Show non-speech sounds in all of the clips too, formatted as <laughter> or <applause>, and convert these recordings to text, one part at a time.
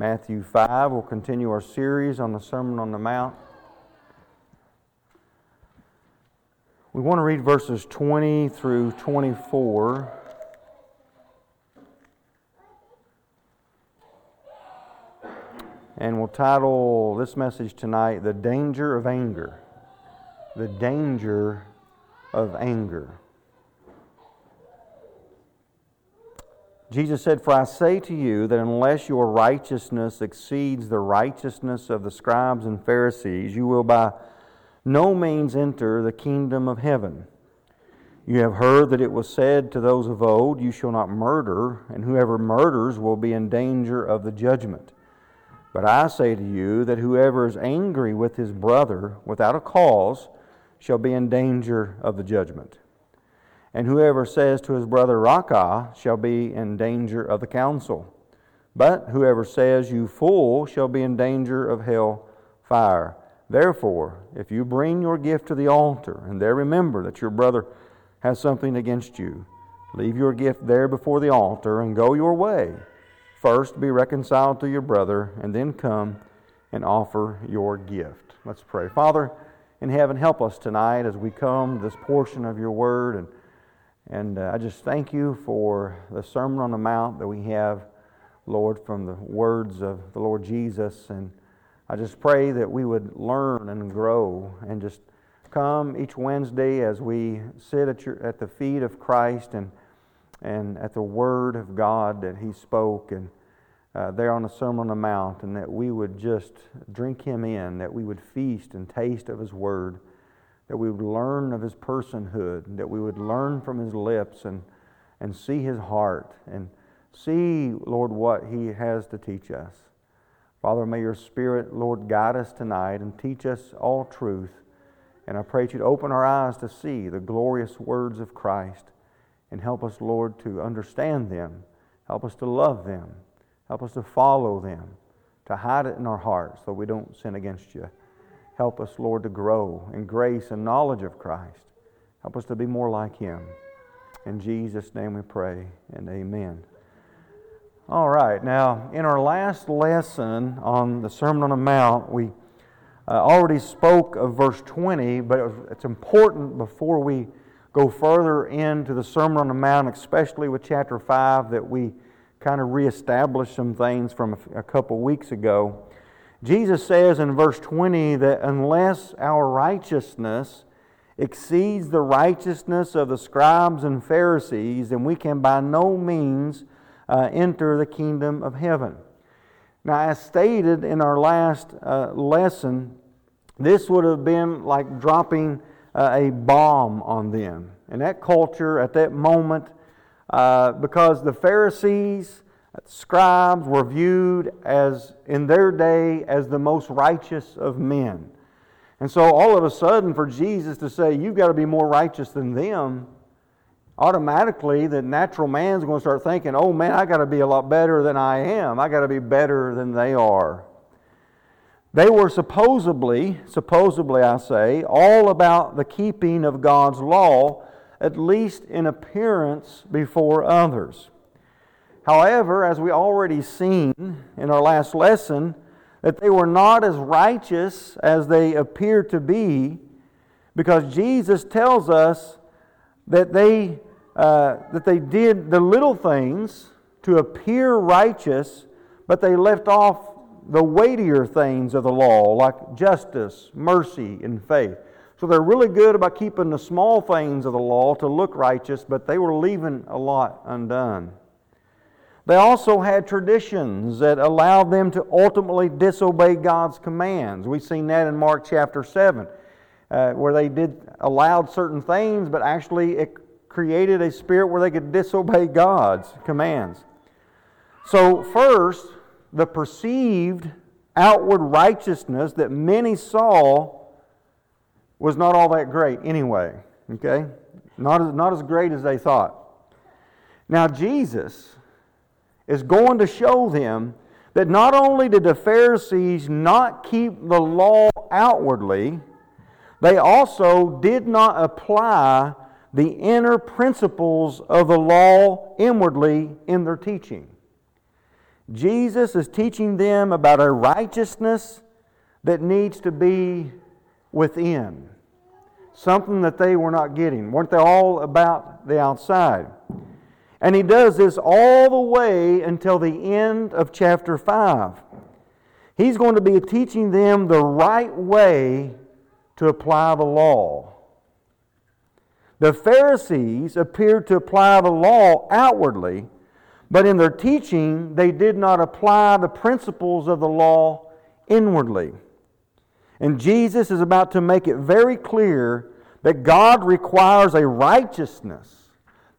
Matthew 5. We'll continue our series on the Sermon on the Mount. We want to read verses 20 through 24. And we'll title this message tonight, The Danger of Anger. The Danger of Anger. Jesus said, For I say to you that unless your righteousness exceeds the righteousness of the scribes and Pharisees, you will by no means enter the kingdom of heaven. You have heard that it was said to those of old, You shall not murder, and whoever murders will be in danger of the judgment. But I say to you that whoever is angry with his brother without a cause shall be in danger of the judgment. And whoever says to his brother, Raca, shall be in danger of the council. But whoever says, You fool, shall be in danger of hell fire. Therefore, if you bring your gift to the altar, and there remember that your brother has something against you, leave your gift there before the altar and go your way. First be reconciled to your brother, and then come and offer your gift. Let's pray. Father in heaven, help us tonight as we come to this portion of your word and and uh, I just thank you for the Sermon on the Mount that we have, Lord, from the words of the Lord Jesus. And I just pray that we would learn and grow and just come each Wednesday as we sit at, your, at the feet of Christ and, and at the Word of God that He spoke and uh, there on the Sermon on the Mount, and that we would just drink Him in, that we would feast and taste of His Word that we would learn of his personhood, that we would learn from his lips and, and see his heart and see, Lord, what he has to teach us. Father, may your Spirit, Lord, guide us tonight and teach us all truth. And I pray that you'd open our eyes to see the glorious words of Christ and help us, Lord, to understand them. Help us to love them. Help us to follow them, to hide it in our hearts so we don't sin against you. Help us, Lord, to grow in grace and knowledge of Christ. Help us to be more like Him. In Jesus' name we pray, and amen. All right, now, in our last lesson on the Sermon on the Mount, we uh, already spoke of verse 20, but it was, it's important before we go further into the Sermon on the Mount, especially with chapter 5, that we kind of reestablish some things from a, a couple weeks ago. Jesus says in verse 20 that unless our righteousness exceeds the righteousness of the scribes and Pharisees, then we can by no means uh, enter the kingdom of heaven. Now, as stated in our last uh, lesson, this would have been like dropping uh, a bomb on them. In that culture, at that moment, uh, because the Pharisees, Scribes were viewed as, in their day, as the most righteous of men. And so, all of a sudden, for Jesus to say, You've got to be more righteous than them, automatically the natural man's going to start thinking, Oh man, I got to be a lot better than I am. I got to be better than they are. They were supposedly, supposedly I say, all about the keeping of God's law, at least in appearance before others. However, as we already seen in our last lesson, that they were not as righteous as they appear to be, because Jesus tells us that they, uh, that they did the little things to appear righteous, but they left off the weightier things of the law, like justice, mercy, and faith. So they're really good about keeping the small things of the law to look righteous, but they were leaving a lot undone. They also had traditions that allowed them to ultimately disobey God's commands. We've seen that in Mark chapter 7, uh, where they did allowed certain things, but actually it created a spirit where they could disobey God's commands. So, first, the perceived outward righteousness that many saw was not all that great anyway. Okay? Not as, not as great as they thought. Now, Jesus is going to show them that not only did the Pharisees not keep the law outwardly, they also did not apply the inner principles of the law inwardly in their teaching. Jesus is teaching them about a righteousness that needs to be within. Something that they were not getting. Weren't they all about the outside? And he does this all the way until the end of chapter 5. He's going to be teaching them the right way to apply the law. The Pharisees appeared to apply the law outwardly, but in their teaching, they did not apply the principles of the law inwardly. And Jesus is about to make it very clear that God requires a righteousness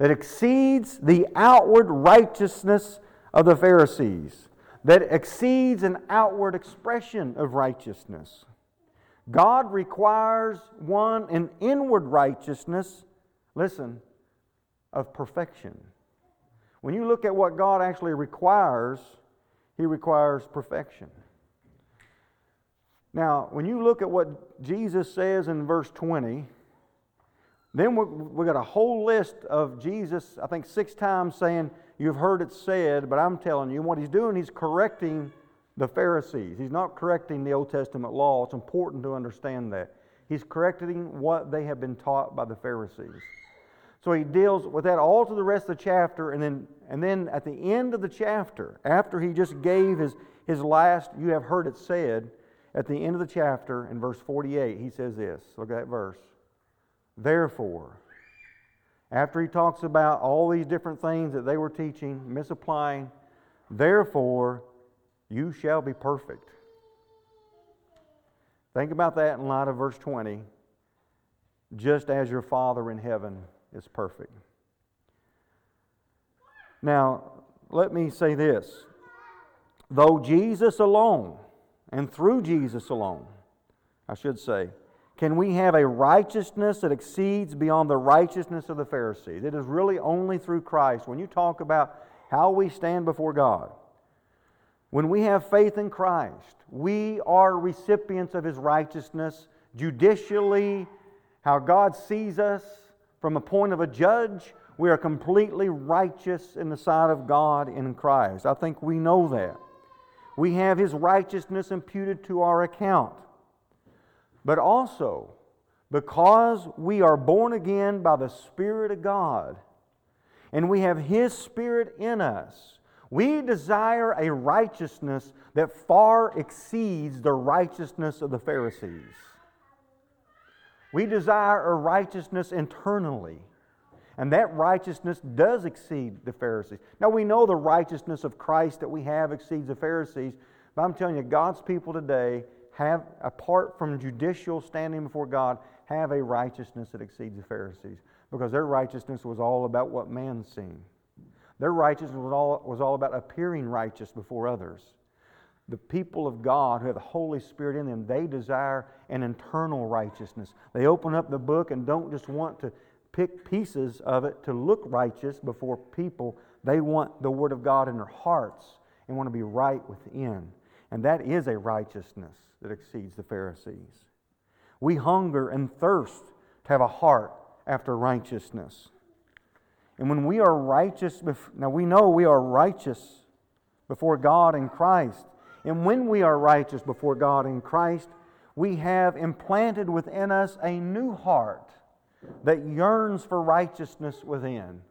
that exceeds the outward righteousness of the Pharisees, that exceeds an outward expression of righteousness. God requires one an inward righteousness, listen, of perfection. When you look at what God actually requires, He requires perfection. Now, when you look at what Jesus says in verse 20, then we got a whole list of Jesus, I think six times saying, You've heard it said, but I'm telling you, what he's doing, he's correcting the Pharisees. He's not correcting the Old Testament law. It's important to understand that. He's correcting what they have been taught by the Pharisees. So he deals with that all to the rest of the chapter, and then, and then at the end of the chapter, after he just gave his, his last, you have heard it said, at the end of the chapter, in verse 48, he says this. Look at that verse. Therefore, after he talks about all these different things that they were teaching, misapplying, therefore, you shall be perfect. Think about that in light of verse 20. Just as your Father in heaven is perfect. Now, let me say this. Though Jesus alone and through Jesus alone, I should say, can we have a righteousness that exceeds beyond the righteousness of the Pharisees. It is really only through Christ. When you talk about how we stand before God, when we have faith in Christ, we are recipients of His righteousness judicially, how God sees us from a point of a judge. We are completely righteous in the sight of God in Christ. I think we know that. We have His righteousness imputed to our account. But also, because we are born again by the Spirit of God, and we have His Spirit in us, we desire a righteousness that far exceeds the righteousness of the Pharisees. We desire a righteousness internally. And that righteousness does exceed the Pharisees. Now, we know the righteousness of Christ that we have exceeds the Pharisees, but I'm telling you, God's people today have, apart from judicial standing before God, have a righteousness that exceeds the Pharisees because their righteousness was all about what man seen. Their righteousness was all, was all about appearing righteous before others. The people of God who have the Holy Spirit in them, they desire an internal righteousness. They open up the book and don't just want to pick pieces of it to look righteous before people. They want the Word of God in their hearts and want to be right within. And that is a righteousness that exceeds the Pharisees. We hunger and thirst to have a heart after righteousness. And when we are righteous, now we know we are righteous before God in Christ. And when we are righteous before God in Christ, we have implanted within us a new heart that yearns for righteousness within.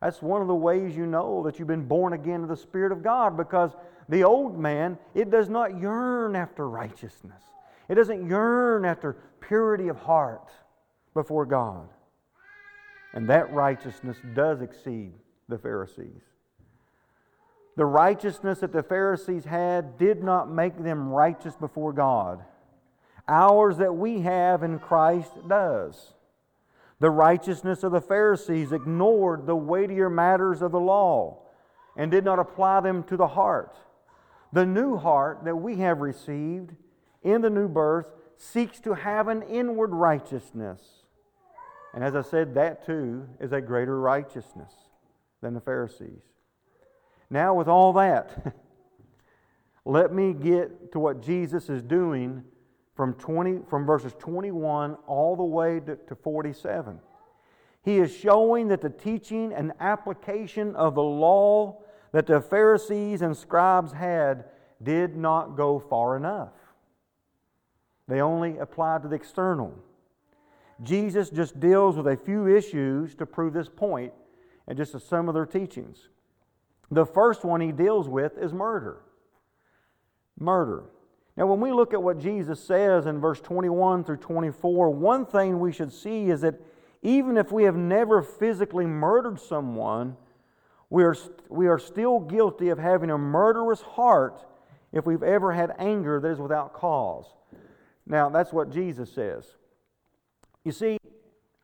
That's one of the ways you know that you've been born again of the Spirit of God because the old man, it does not yearn after righteousness. It doesn't yearn after purity of heart before God. And that righteousness does exceed the Pharisees. The righteousness that the Pharisees had did not make them righteous before God. Ours that we have in Christ does. The righteousness of the Pharisees ignored the weightier matters of the law and did not apply them to the heart. The new heart that we have received in the new birth seeks to have an inward righteousness. And as I said, that too is a greater righteousness than the Pharisees. Now, with all that, <laughs> let me get to what Jesus is doing from, 20, from verses 21 all the way to, to 47. He is showing that the teaching and application of the law that the Pharisees and scribes had did not go far enough. They only applied to the external. Jesus just deals with a few issues to prove this point and just some of their teachings. The first one he deals with is murder. Murder. Now, when we look at what Jesus says in verse 21 through 24, one thing we should see is that even if we have never physically murdered someone, we are, we are still guilty of having a murderous heart if we've ever had anger that is without cause. Now, that's what Jesus says. You see,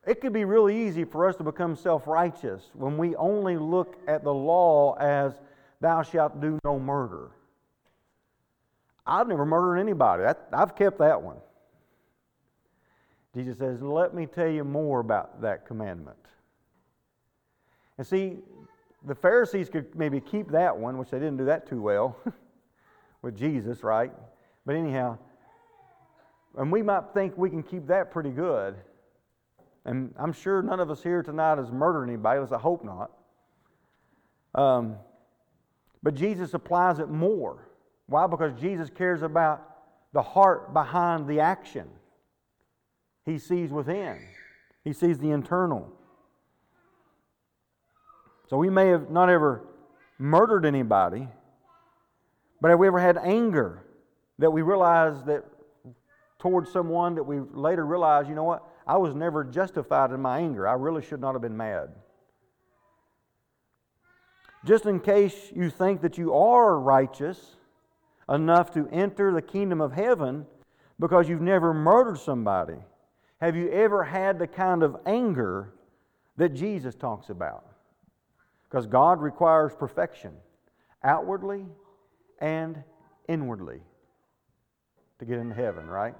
it could be really easy for us to become self righteous when we only look at the law as thou shalt do no murder. I've never murdered anybody. I've kept that one. Jesus says, Let me tell you more about that commandment. And see, the Pharisees could maybe keep that one, which they didn't do that too well <laughs> with Jesus, right? But anyhow, and we might think we can keep that pretty good. And I'm sure none of us here tonight has murdered anybody, at I hope not. Um, but Jesus applies it more. Why? Because Jesus cares about the heart behind the action. He sees within, He sees the internal. So we may have not ever murdered anybody, but have we ever had anger that we realize that towards someone that we later realize, you know what? I was never justified in my anger. I really should not have been mad. Just in case you think that you are righteous enough to enter the kingdom of heaven because you've never murdered somebody, have you ever had the kind of anger that Jesus talks about? Because God requires perfection outwardly and inwardly to get into heaven, right?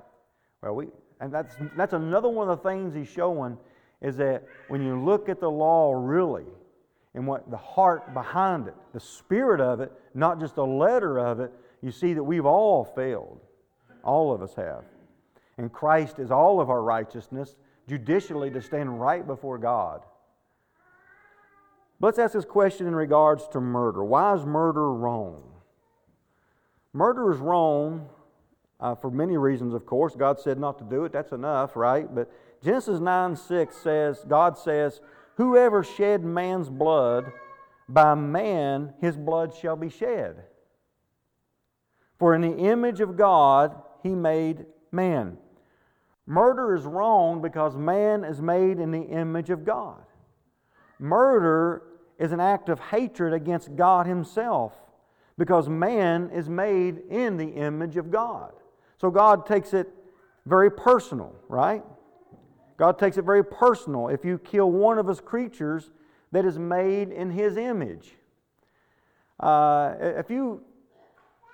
Well, we, and that's, that's another one of the things he's showing is that when you look at the law really and what the heart behind it, the spirit of it, not just the letter of it, you see that we've all failed. All of us have. And Christ is all of our righteousness, judicially to stand right before God. Let's ask this question in regards to murder. Why is murder wrong? Murder is wrong uh, for many reasons, of course. God said not to do it. That's enough, right? But Genesis 9 6 says, God says, Whoever shed man's blood, by man his blood shall be shed. For in the image of God he made man. Murder is wrong because man is made in the image of God. Murder is an act of hatred against God Himself because man is made in the image of God. So God takes it very personal, right? God takes it very personal if you kill one of His creatures that is made in His image. Uh, if you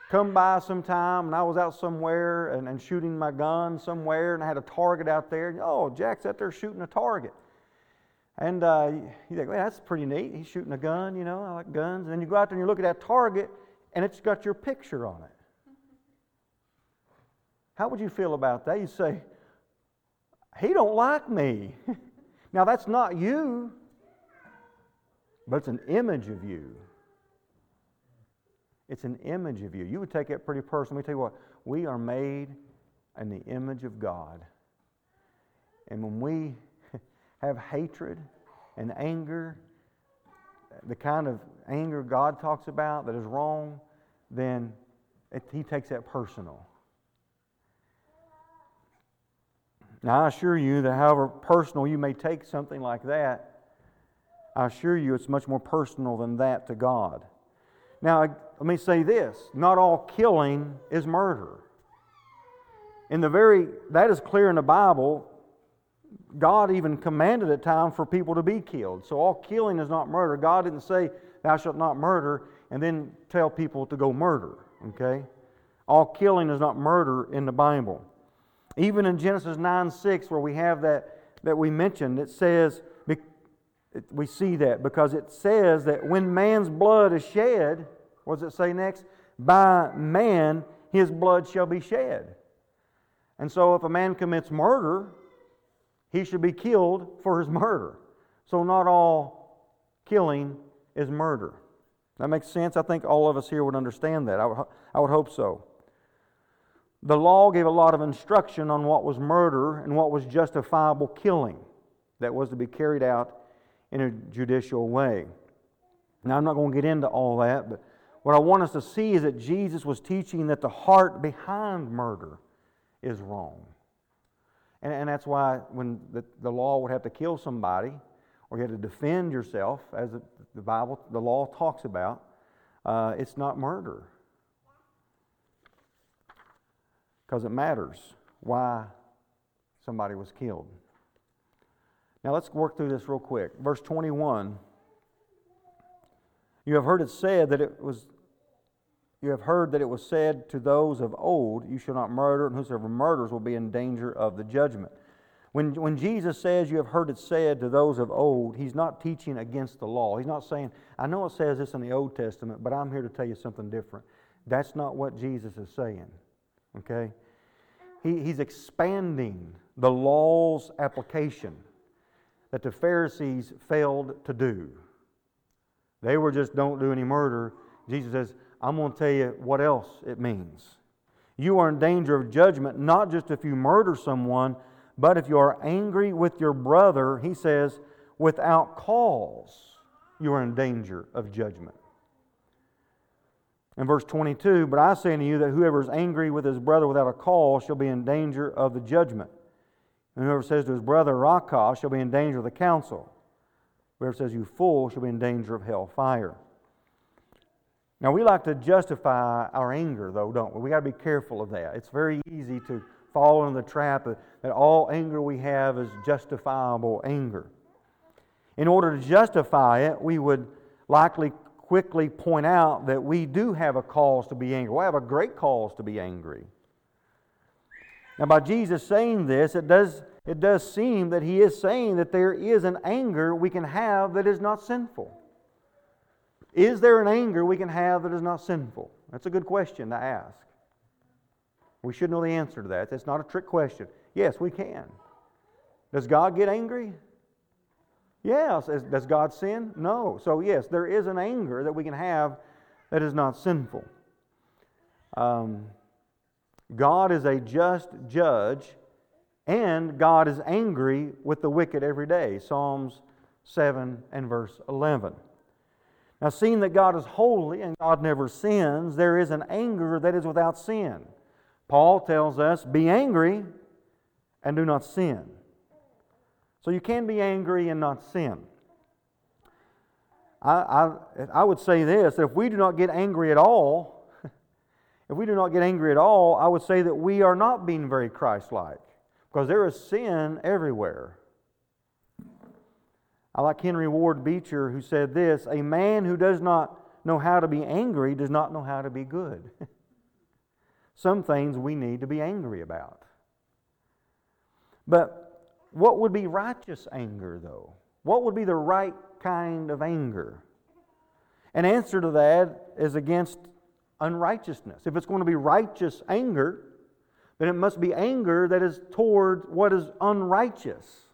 come by sometime and I was out somewhere and, and shooting my gun somewhere and I had a target out there, oh, Jack's out there shooting a target. And uh, you think, well, that's pretty neat. He's shooting a gun, you know, I like guns. And then you go out there and you look at that target and it's got your picture on it. How would you feel about that? You say, he don't like me. <laughs> now that's not you, but it's an image of you. It's an image of you. You would take it pretty personal. Let me tell you what, we are made in the image of God. And when we have hatred and anger, the kind of anger God talks about that is wrong, then it, He takes that personal. Now, I assure you that however personal you may take something like that, I assure you it's much more personal than that to God. Now, let me say this not all killing is murder. In the very, that is clear in the Bible. God even commanded at times for people to be killed. So all killing is not murder. God didn't say, Thou shalt not murder, and then tell people to go murder. Okay? All killing is not murder in the Bible. Even in Genesis 9 6, where we have that, that we mentioned, it says, we see that because it says that when man's blood is shed, what does it say next? By man his blood shall be shed. And so if a man commits murder, he should be killed for his murder. So not all killing is murder. That makes sense? I think all of us here would understand that. I would, I would hope so. The law gave a lot of instruction on what was murder and what was justifiable killing that was to be carried out in a judicial way. Now, I'm not going to get into all that, but what I want us to see is that Jesus was teaching that the heart behind murder is wrong. And, and that's why when the, the law would have to kill somebody, or you had to defend yourself, as the, Bible, the law talks about, uh, it's not murder. Because it matters why somebody was killed. Now let's work through this real quick. Verse 21 You have heard it said that it was. You have heard that it was said to those of old, You shall not murder, and whosoever murders will be in danger of the judgment. When, when Jesus says, You have heard it said to those of old, he's not teaching against the law. He's not saying, I know it says this in the Old Testament, but I'm here to tell you something different. That's not what Jesus is saying. Okay? He, he's expanding the law's application that the Pharisees failed to do. They were just don't do any murder. Jesus says, I'm going to tell you what else it means. You are in danger of judgment, not just if you murder someone, but if you are angry with your brother, he says, without cause, you are in danger of judgment. In verse 22, but I say unto you that whoever is angry with his brother without a cause shall be in danger of the judgment. And whoever says to his brother, Raca, shall be in danger of the council. Whoever says, You fool, shall be in danger of hell fire. Now, we like to justify our anger, though, don't we? We got to be careful of that. It's very easy to fall into the trap that all anger we have is justifiable anger. In order to justify it, we would likely quickly point out that we do have a cause to be angry. We have a great cause to be angry. Now, by Jesus saying this, it does, it does seem that he is saying that there is an anger we can have that is not sinful. Is there an anger we can have that is not sinful? That's a good question to ask. We should know the answer to that. That's not a trick question. Yes, we can. Does God get angry? Yes. Does God sin? No. So, yes, there is an anger that we can have that is not sinful. Um, God is a just judge, and God is angry with the wicked every day. Psalms 7 and verse 11. Now, seeing that God is holy and God never sins, there is an anger that is without sin. Paul tells us, Be angry and do not sin. So you can be angry and not sin. I, I, I would say this if we do not get angry at all, <laughs> if we do not get angry at all, I would say that we are not being very Christ like because there is sin everywhere. I like Henry Ward Beecher who said this A man who does not know how to be angry does not know how to be good. <laughs> Some things we need to be angry about. But what would be righteous anger, though? What would be the right kind of anger? An answer to that is against unrighteousness. If it's going to be righteous anger, then it must be anger that is toward what is unrighteous.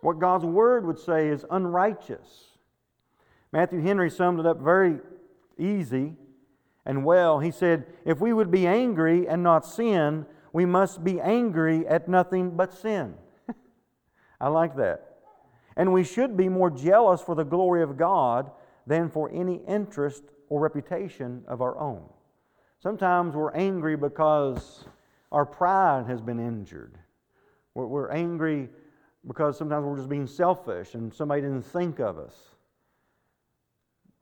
What God's Word would say is unrighteous. Matthew Henry summed it up very easy and well. He said, If we would be angry and not sin, we must be angry at nothing but sin. <laughs> I like that. And we should be more jealous for the glory of God than for any interest or reputation of our own. Sometimes we're angry because our pride has been injured. We're, angry because sometimes we're just being selfish and somebody didn't think of us.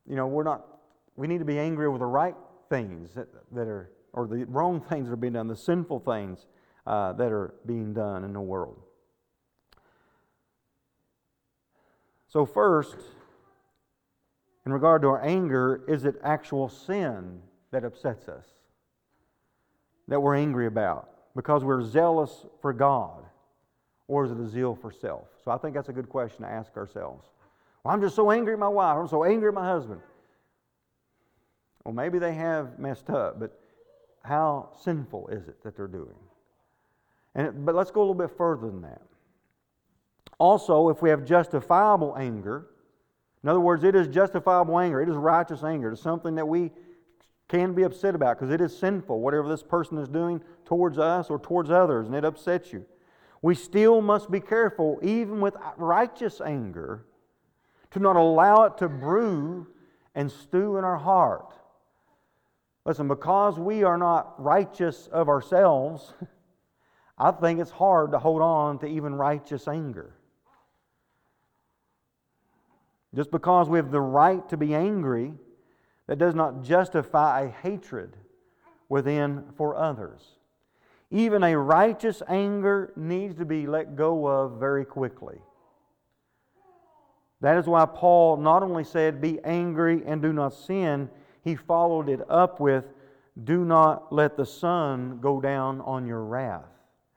You know, we're not, we need to be angry over the right things that, that are, or the wrong <laughs> things that are being done, the sinful things uh, that are being done in the world. So, first, in regard to our anger, is it actual sin that upsets us? That we're angry about because we're zealous for God? Or is it a zeal for self? So I think that's a good question to ask ourselves. Well, I'm just so angry at my wife. I'm so angry at my husband. Well, maybe they have messed up, but how sinful is it that they're doing? And but let's go a little bit further than that. Also, if we have justifiable anger, In other words, it is justifiable anger. It is righteous anger. It is something that we can be upset about because it is sinful, whatever this person is doing towards us or towards others, and it upsets you. We still must be careful, even with righteous anger, to not allow it to brew and stew in our heart. Listen, because we are not righteous of ourselves, <laughs> I think it's hard to hold on to even righteous anger. Just because we have the right to be angry, that does not justify a hatred within for others. Even a righteous anger needs to be let go of very quickly. That is why Paul not only said, Be angry and do not sin, he followed it up with, Do not let the sun go down on your wrath.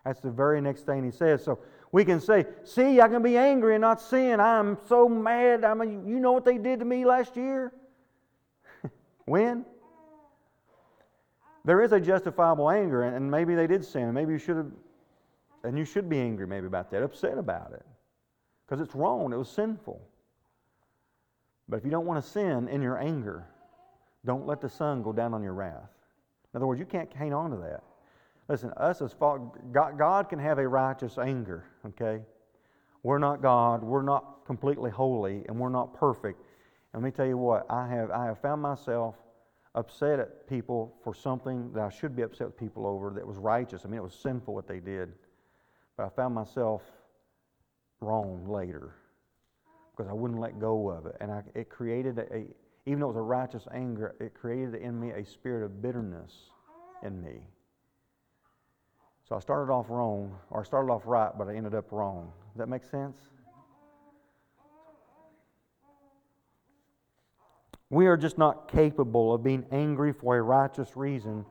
That's the very next thing he says. So we can say, See, I can be angry and not sin. I'm so mad. I mean, you know what they did to me last year? <laughs> when? There is a justifiable anger, and maybe they did sin. and Maybe you should have, and you should be angry maybe about that, upset about it. Because it's wrong, it was sinful. But if you don't want to sin in your anger, don't let the sun go down on your wrath. In other words, you can't hang on to that. Listen, us as God, God can have a righteous anger, okay? We're not God, we're not completely holy, and we're not perfect. And let me tell you what, I have, I have found myself upset at people for something that I should be upset with people over that was righteous. I mean, it was sinful what they did. But I found myself wrong later because I wouldn't let go of it. And I, it created a, even though it was a righteous anger, it created in me a spirit of bitterness in me. So I started off wrong, or I started off right, but I ended up wrong. Does that make sense? We are just not capable of being angry for a righteous reason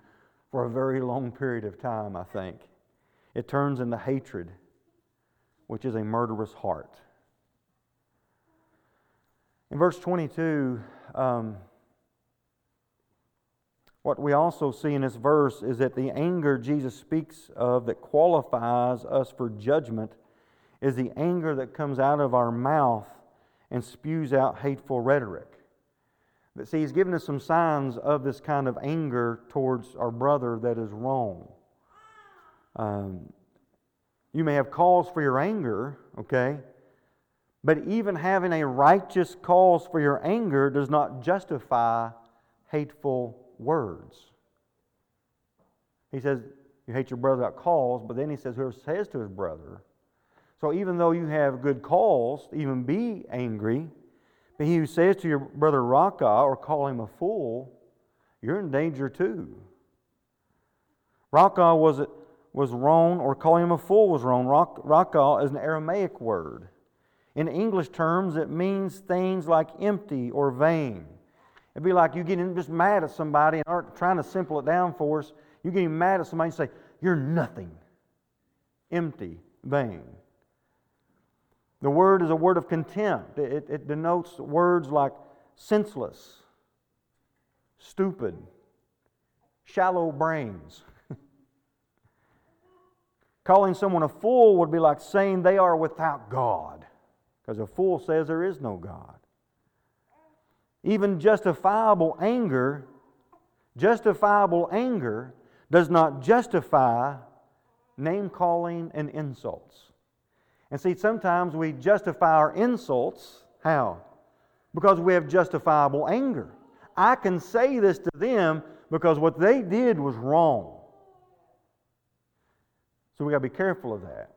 for a very long period of time, I think. It turns into hatred, which is a murderous heart. In verse 22, um, what we also see in this verse is that the anger Jesus speaks of that qualifies us for judgment is the anger that comes out of our mouth and spews out hateful rhetoric. But see, he's given us some signs of this kind of anger towards our brother that is wrong. Um, you may have cause for your anger, okay? But even having a righteous cause for your anger does not justify hateful words. He says, You hate your brother without cause, but then he says, Whoever says to his brother. So even though you have good cause to even be angry, but he who says to your brother Raca or call him a fool, you're in danger too. Raca was, was wrong, or calling him a fool was wrong. Raca is an Aramaic word. In English terms, it means things like empty or vain. It'd be like you getting just mad at somebody and aren't trying to simple it down for us. You getting mad at somebody and say, You're nothing. Empty, vain. The word is a word of contempt. It, it denotes words like senseless, stupid, shallow brains. <laughs> Calling someone a fool would be like saying they are without God, because a fool says there is no God. Even justifiable anger, justifiable anger does not justify name calling and insults. And see, sometimes we justify our insults. How? Because we have justifiable anger. I can say this to them because what they did was wrong. So we got to be careful of that.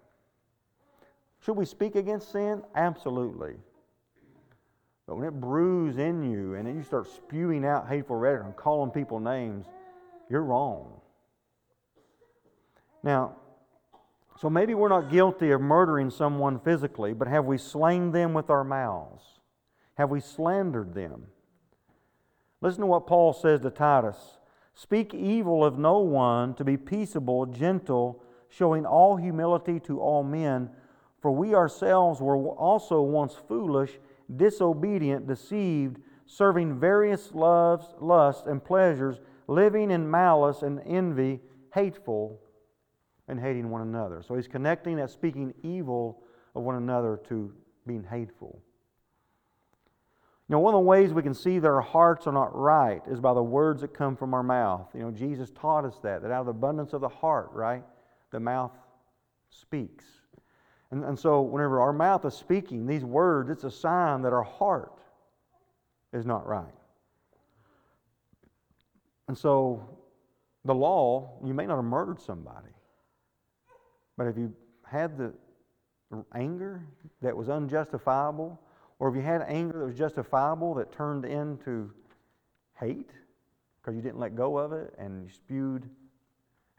Should we speak against sin? Absolutely. But when it brews in you and then you start spewing out hateful rhetoric and calling people names, you're wrong. Now, so maybe we're not guilty of murdering someone physically, but have we slain them with our mouths? Have we slandered them? Listen to what Paul says to Titus Speak evil of no one, to be peaceable, gentle, showing all humility to all men, for we ourselves were also once foolish disobedient, deceived, serving various loves, lusts, and pleasures, living in malice and envy, hateful, and hating one another. So he's connecting that speaking evil of one another to being hateful. You know, one of the ways we can see that our hearts are not right is by the words that come from our mouth. You know, Jesus taught us that, that out of the abundance of the heart, right, the mouth speaks. And, and so, whenever our mouth is speaking these words, it's a sign that our heart is not right. And so, the law, you may not have murdered somebody, but if you had the anger that was unjustifiable, or if you had anger that was justifiable that turned into hate because you didn't let go of it and you spewed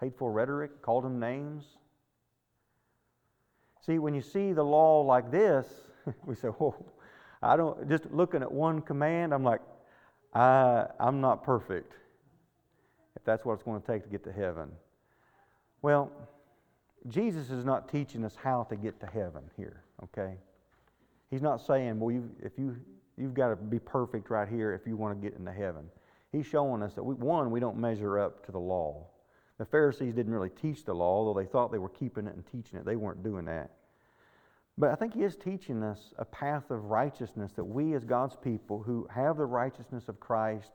hateful rhetoric, called them names. See, when you see the law like this, <laughs> we say, "Whoa!" I don't." Just looking at one command, I'm like, I, "I'm not perfect." If that's what it's going to take to get to heaven, well, Jesus is not teaching us how to get to heaven here. Okay. He's not saying, well, you, if you, you've got to be perfect right here if you want to get into heaven. He's showing us that, we, one, we don't measure up to the law. The Pharisees didn't really teach the law, although they thought they were keeping it and teaching it. They weren't doing that. But I think he is teaching us a path of righteousness that we, as God's people who have the righteousness of Christ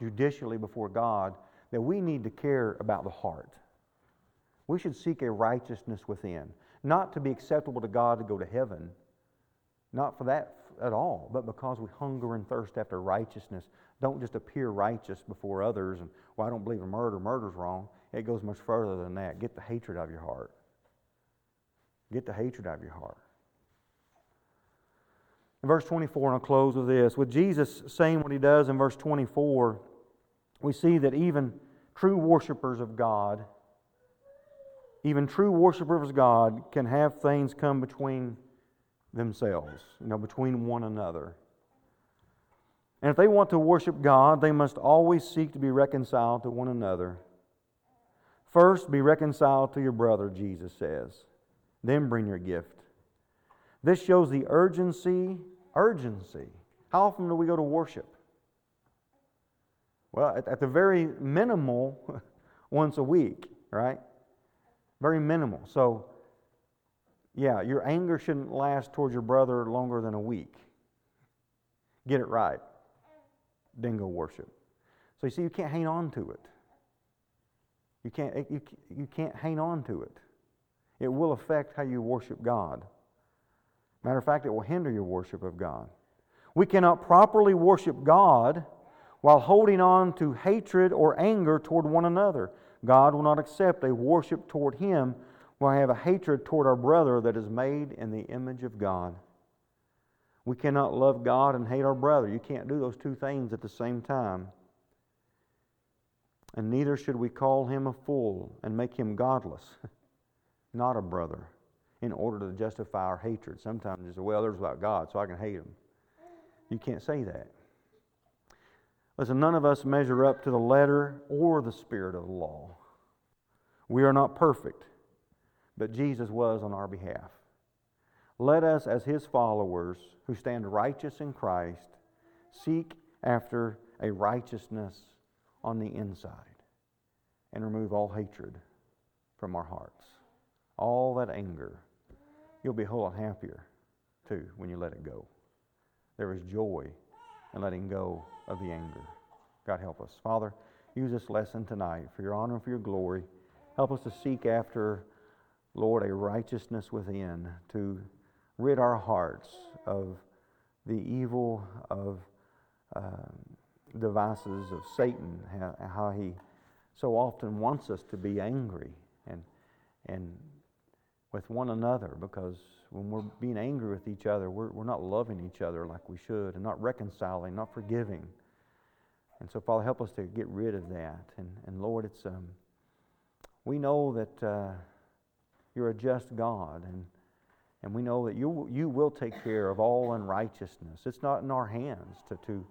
judicially before God, that we need to care about the heart. We should seek a righteousness within, not to be acceptable to God to go to heaven, not for that at all, but because we hunger and thirst after righteousness. Don't just appear righteous before others and, well, I don't believe in murder. Murder's wrong. It goes much further than that. Get the hatred out of your heart. Get the hatred out of your heart. In verse 24, and I'll close with this. With Jesus saying what he does in verse 24, we see that even true worshipers of God, even true worshipers of God, can have things come between themselves, you know, between one another. And if they want to worship God, they must always seek to be reconciled to one another. First, be reconciled to your brother, Jesus says. Then bring your gift. This shows the urgency, urgency. How often do we go to worship? Well, at, at the very minimal, <laughs> once a week, right? Very minimal. So, yeah, your anger shouldn't last towards your brother longer than a week. Get it right. Dingo worship. So you see, you can't hang on to it. You can't, eh, you, you can't hang on to it. It will affect how you worship God. Matter of fact, it will hinder your worship of God. We cannot properly worship God while holding on to hatred or anger toward one another. God will not accept a worship toward Him while I have a hatred toward our brother that is made in the image of God. We cannot love God and hate our brother. You can't do those two things at the same time. And neither should we call him a fool and make him godless, <laughs> not a brother, in order to justify our hatred. Sometimes you say, well, there's about God, so I can hate him. You can't say that. Listen, none of us measure up to the letter or the spirit of the law. We are not perfect but Jesus was on our behalf. Let us, as his followers who stand righteous in Christ, seek after a righteousness on the inside and remove all hatred from our hearts. All that anger. You'll be a whole lot happier, too, when you let it go. There is joy in letting go of the anger. God help us. Father, use this lesson tonight for your honor and for your glory. Help us to seek after Lord, a righteousness within to rid our hearts of the evil of uh, devices of Satan, how, how, he so often wants us to be angry and, and with one another because when we're being angry with each other, we're, we're not loving each other like we should and not reconciling, not forgiving. And so, Father, help us to get rid of that. And, and Lord, it's, um, we know that. Uh, you're a just God, and, and we know that you, you will take care of all unrighteousness. It's not in our hands to, to,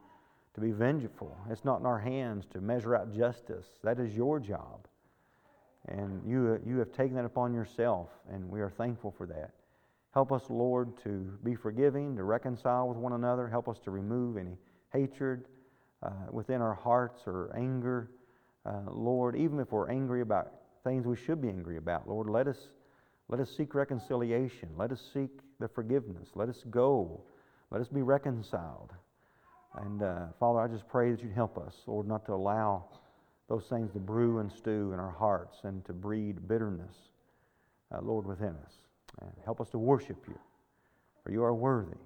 to be vengeful, it's not in our hands to measure out justice. That is your job. And you, you have taken that upon yourself, and we are thankful for that. Help us, Lord, to be forgiving, to reconcile with one another. Help us to remove any hatred uh, within our hearts or anger. Uh, Lord, even if we're angry about things we should be angry about, Lord, let us let us seek reconciliation. Let us seek the forgiveness. Let us go. Let us be reconciled. And uh, Father, I just pray that you'd help us, Lord, not to allow those things to brew and stew in our hearts and to breed bitterness, uh, Lord, within us. Help us to worship you, for you are worthy.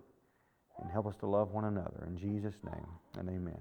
And help us to love one another. In Jesus' name, and amen.